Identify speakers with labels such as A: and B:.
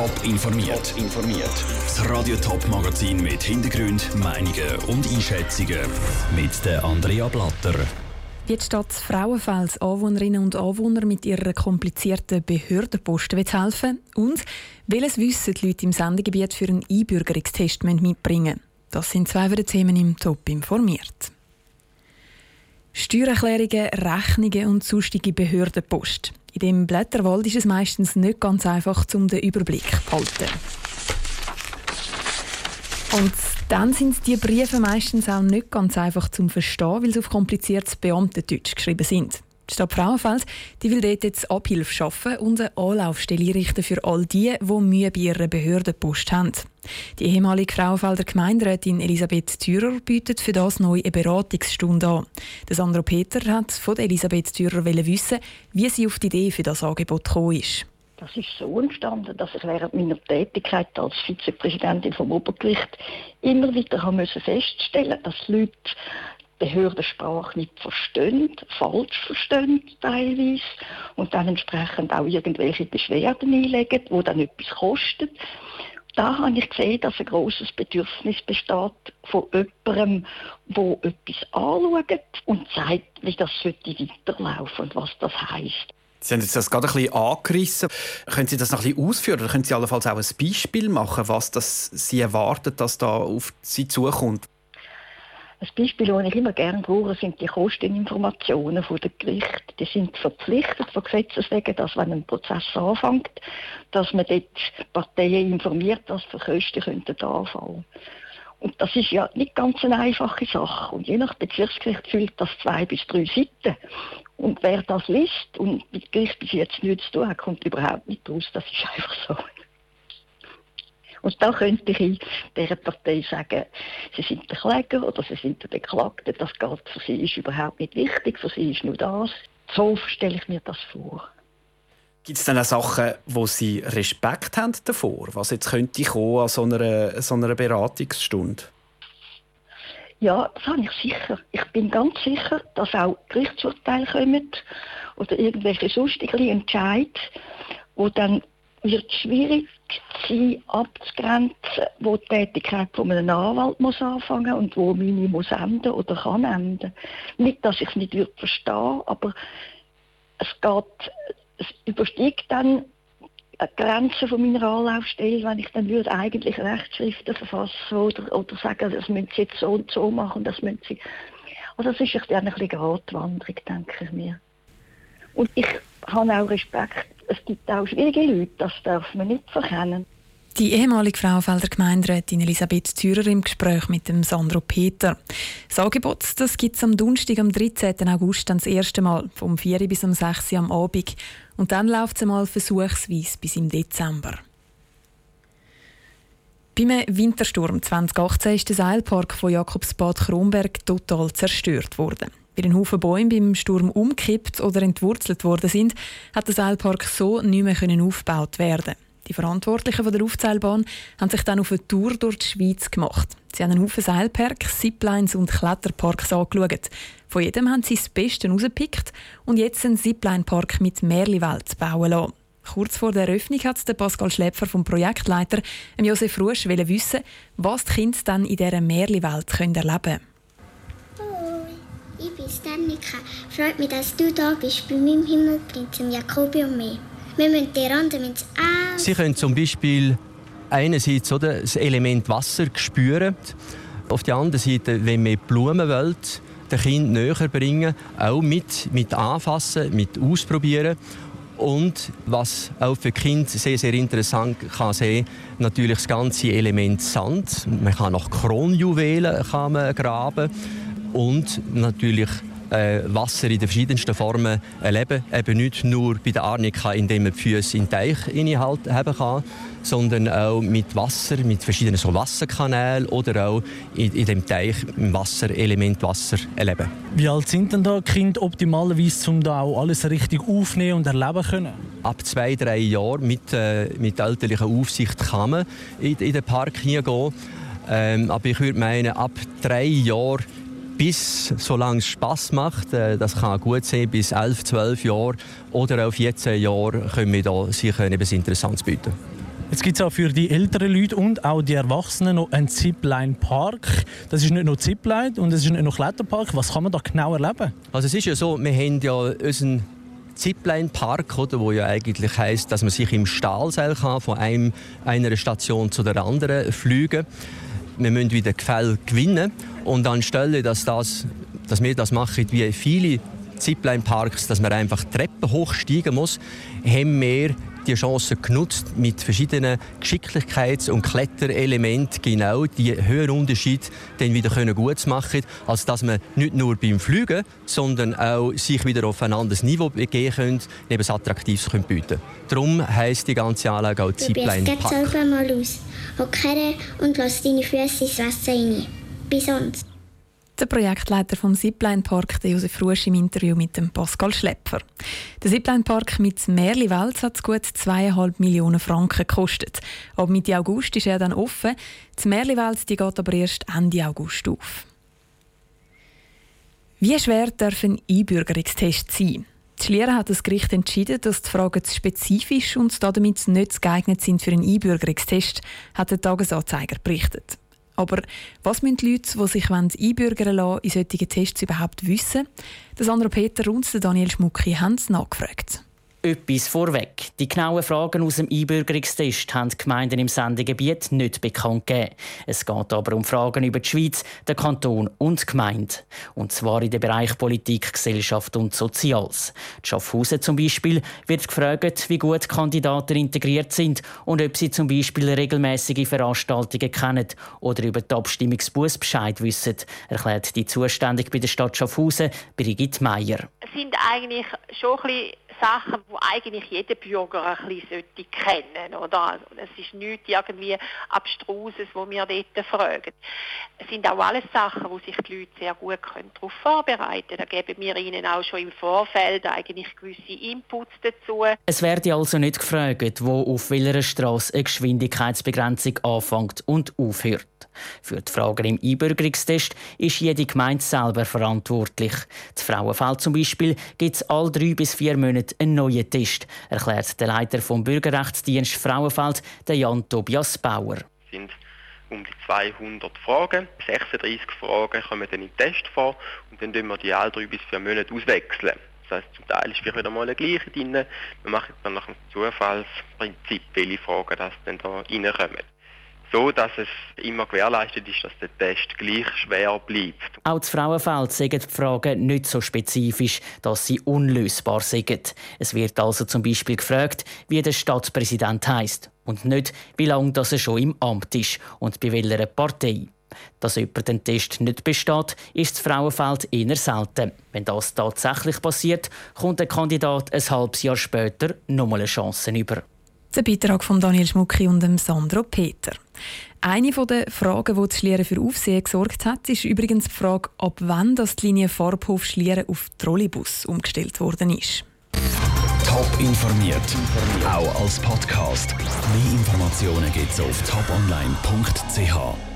A: Top informiert. informiert. Das Radio Top Magazin mit Hintergrund, Meinungen und Einschätzungen mit der Andrea Blatter.
B: Wie die Stadt Frauenfels Anwohnerinnen und Anwohner mit ihrer komplizierten Behördenpost helfen und welches Wissen die Leute im Sendegebiet für einen Einbürgerungstest mitbringen Das sind zwei der Themen im Top informiert. Steuererklärungen, Rechnungen und sonstige Behördenpost. In dem Blätterwald ist es meistens nicht ganz einfach, um den Überblick zu behalten. Und dann sind die Briefe meistens auch nicht ganz einfach zu verstehen, weil sie auf kompliziertes Beamtendeutsch geschrieben sind. Die Stadt Frauenfeld die will dort jetzt Abhilfe schaffen und eine Anlaufstelle einrichten für all die, die Mühe bei ihrer Behördenpost haben. Die ehemalige Frauenfelder Gemeinderätin Elisabeth Thürer bietet für das neu eine Beratungsstunde an. Der Sandro Peter hat von Elisabeth Thürer wissen, wie sie auf die Idee für das Angebot gekommen ist.
C: Das ist so entstanden, dass ich während meiner Tätigkeit als Vizepräsidentin vom Obergericht immer wieder haben müssen feststellen, dass Leute Behördensprache nicht verstehen, falsch verstehen teilweise und dann entsprechend auch irgendwelche Beschwerden einlegen, die dann etwas kosten. Da habe ich gesehen, dass ein großes Bedürfnis besteht von jemandem, der etwas anschaut und zeigt, wie das weiterlaufen und was das heisst.
D: Sie haben jetzt das gerade ein bisschen angerissen. Können Sie das noch ein bisschen ausführen? Oder können Sie allenfalls auch ein Beispiel machen, was das Sie erwartet, dass da auf Sie zukommt?
C: Ein Beispiel, das ich immer gerne brauche, sind die Kosteninformationen von der Gericht. Die sind verpflichtet von Gesetzes wegen, dass wenn ein Prozess anfängt, dass man dort Parteien informiert, dass für Kosten könnten anfallen. Und das ist ja nicht ganz eine einfache Sache. Und je nach Bezirksgericht füllt das zwei bis drei Seiten. Und wer das liest und mit Gericht bis jetzt nichts zu tun hat, kommt überhaupt nicht raus. Das ist einfach so. Und da könnte ich dieser Partei sagen, sie sind der Kläger oder sie sind der Beklagte. Das geht für sie ist überhaupt nicht wichtig, für sie ist nur das. So stelle ich mir das vor.
D: Gibt es denn auch Sachen, wo Sie Respekt haben davor, was jetzt könnte kommen an so einer, so einer Beratungsstunde?
C: Ja, das habe ich sicher. Ich bin ganz sicher, dass auch Gerichtsurteile kommen oder irgendwelche sonstigen Entscheidungen, wo dann wird schwierig sein, abzugrenzen, wo die Tätigkeit von einem Anwalt muss anfangen und wo meine muss enden oder kann enden. Nicht, dass ich es nicht würde verstehen, aber es geht, es übersteigt dann eine Grenze von meiner Anlaufstelle, wenn ich dann würde eigentlich Rechtsschriften verfassen oder, oder sagen, das müssen Sie jetzt so und so machen, das müssen Sie... Also das ist dann ein bisschen Gratwanderung, denke ich mir. Und ich habe auch Respekt es gibt auch schwierige Leute, das darf man nicht verkennen.
B: Die ehemalige Frauenfelder Gemeinderätin Elisabeth Thürer im Gespräch mit dem Sandro Peter. Das Angebot das gibt es am Donnerstag, am 13. August, dann das erste Mal, vom 4 bis am 6 am Abend. Und dann läuft es einmal versuchsweise bis im Dezember. Beim Wintersturm 2018 ist der Seilpark von Jakobsbad Kronberg total zerstört worden. Weil ein Haufen Bäume beim Sturm umkippt oder entwurzelt worden sind, hat der Seilpark so nicht mehr aufgebaut werden. Die Verantwortlichen von der Aufzählbahn haben sich dann auf eine Tour durch die Schweiz gemacht. Sie haben einen Haufen Seilparks, Ziplines und Kletterparks angeschaut. Von jedem haben sie das Beste rausgepickt und jetzt einen Zipline-Park mit Märliwelt bauen lassen. Kurz vor der Eröffnung hat der Pascal Schläpfer vom Projektleiter Josef Rusch wissen, was die Kinder dann in dieser Märliwelt erleben können.
E: Bin Sternika. Freut mich, dass du da bist bei meinem Himmelprinzen Jakobi und mir. Wir müssen die Rande mit
F: Sie können zum Beispiel einerseits oder, das Element Wasser spüren. Auf der anderen Seite, wenn wir Blumen wollen, den Kind näher bringen, auch mit, mit anfassen, mit ausprobieren. Und was auch für Kind sehr, sehr interessant kann sein, natürlich das ganze Element Sand. Man kann nach Kronjuwelen kann man graben und natürlich äh, Wasser in den verschiedensten Formen erleben. Eben nicht nur bei der Arnika, indem man die Füße in den Teich haben kann, sondern auch mit Wasser, mit verschiedenen so Wasserkanälen oder auch in, in dem Teich im Wasser, Element Wasser erleben.
G: Wie alt sind denn da Kinder optimalerweise, um da auch alles richtig aufnehmen und erleben können?
F: Ab zwei, drei Jahren mit, äh, mit elterlicher Aufsicht kann man in, in den Park hineingehen. Ähm, aber ich würde meinen, ab drei Jahren bis solange es Spass macht, äh, das kann gut sein, bis 11, 12 Jahre oder auf 14 Jahre können wir da sicher etwas Interessantes bieten.
G: Jetzt gibt es auch für die älteren Leute und auch die Erwachsenen noch einen Zipline-Park. Das ist nicht nur Zipline und es ist nicht nur Kletterpark. Was kann man da genau erleben?
F: Also es ist ja so, wir haben ja unseren Zipline-Park, oder, wo ja eigentlich heißt, dass man sich im Stahlseil kann, von einem, einer Station zu der anderen fliegen Wir müssen wieder Gefälle gewinnen. Und anstelle, dass, das, dass wir das machen wie viele Zipline-Parks, dass man einfach Treppen hochsteigen muss, haben wir die Chance genutzt, mit verschiedenen Geschicklichkeits- und Kletterelementen genau die höheren Unterschied dann wieder können gut zu machen, als dass man nicht nur beim Fliegen, sondern auch sich wieder auf ein anderes Niveau begeben können, neben es attraktives können bieten. Darum heisst die ganze Anlage auch Zipline Park.
E: Probier selber mal aus. Hock und lass deine Füße ins Wasser rein. Bis sonst.
B: Der Projektleiter vom Zipline Park, Josef Rusch, im Interview mit dem Pascal Schlepper. Der Zipline Park mit Merli Wels hat gut 2,5 Millionen Franken gekostet. Ab Mitte August ist er dann offen. Die Merli Wels geht aber erst Ende August auf. Wie schwer darf ein Einbürgerungstest sein? Die Schlieren hat das Gericht entschieden, dass die Fragen zu spezifisch und damit nicht geeignet sind für einen Einbürgerungstest, hat der Tagesanzeiger berichtet. Aber was müssen die Leute, die sich einbürgern lassen, in solchen Tests überhaupt wissen? Das andere Peter und Daniel Schmucki haben es nachgefragt.
H: Etwas vorweg. Die genauen Fragen aus dem Einbürgerungstest haben die Gemeinden im Sendegebiet nicht bekannt gegeben. Es geht aber um Fragen über die Schweiz, den Kanton und die Gemeinde. Und zwar in den Bereich Politik, Gesellschaft und Soziales. In Schaffhausen zum Beispiel wird gefragt, wie gut Kandidaten integriert sind und ob sie zum Beispiel regelmäßige Veranstaltungen kennen oder über die Abstimmungsbus Bescheid wissen, erklärt die Zuständige bei der Stadt Schaffhausen, Brigitte Meier.
I: Es sind eigentlich schon ein bisschen Sachen, die eigentlich jeder Bürger ein bisschen kennen oder? Es ist nichts irgendwie Abstruses, wo wir dort fragen. Es sind auch alles Sachen, wo sich die Leute sehr gut darauf vorbereiten können. Da geben wir ihnen auch schon im Vorfeld eigentlich gewisse Inputs dazu.
H: Es werde also nicht gefragt, wo auf welcher Straße eine Geschwindigkeitsbegrenzung anfängt und aufhört. Für die Fragen im Einbürgerungstest ist jede Gemeinde selber verantwortlich. Die Frauenfeld zum Beispiel gibt es alle drei bis vier Monate einen neuen Test, erklärt der Leiter vom Bürgerrechtsdienst Frauenfeld, der Jan Tobias Bauer.
J: Es sind um die 200 Fragen. 36 Fragen kommen dann im Test vor und dann tun wir die alle drei bis vier Monate auswechseln. Das heißt, zum Teil ist wieder mal eine gleiche drin. Wir machen dann nach dem Zufallsprinzip, welche Fragen das dann da reinkommen so, dass es immer gewährleistet ist, dass der Test gleich schwer bleibt.
H: Auch das Frauenfeld sagen die Fragen nicht so spezifisch, dass sie unlösbar sind. Es wird also zum Beispiel gefragt, wie der Stadtpräsident heißt und nicht, wie lange er schon im Amt ist und bei welcher Partei. Dass jemand den Test nicht besteht, ist das Frauenfeld eher selten. Wenn das tatsächlich passiert, kommt der Kandidat ein halbes Jahr später nochmal eine Chance über.
B: Der Beitrag von Daniel Schmucki und Sandro Peter. Eine der Fragen, die die Schlieren für Aufsehen gesorgt hat, ist übrigens die Frage, ab wann das die Linie Farbhof Schlieren auf Trolleybus umgestellt worden ist.
A: Top informiert, auch als Podcast. Mehr Informationen gibt es auf toponline.ch.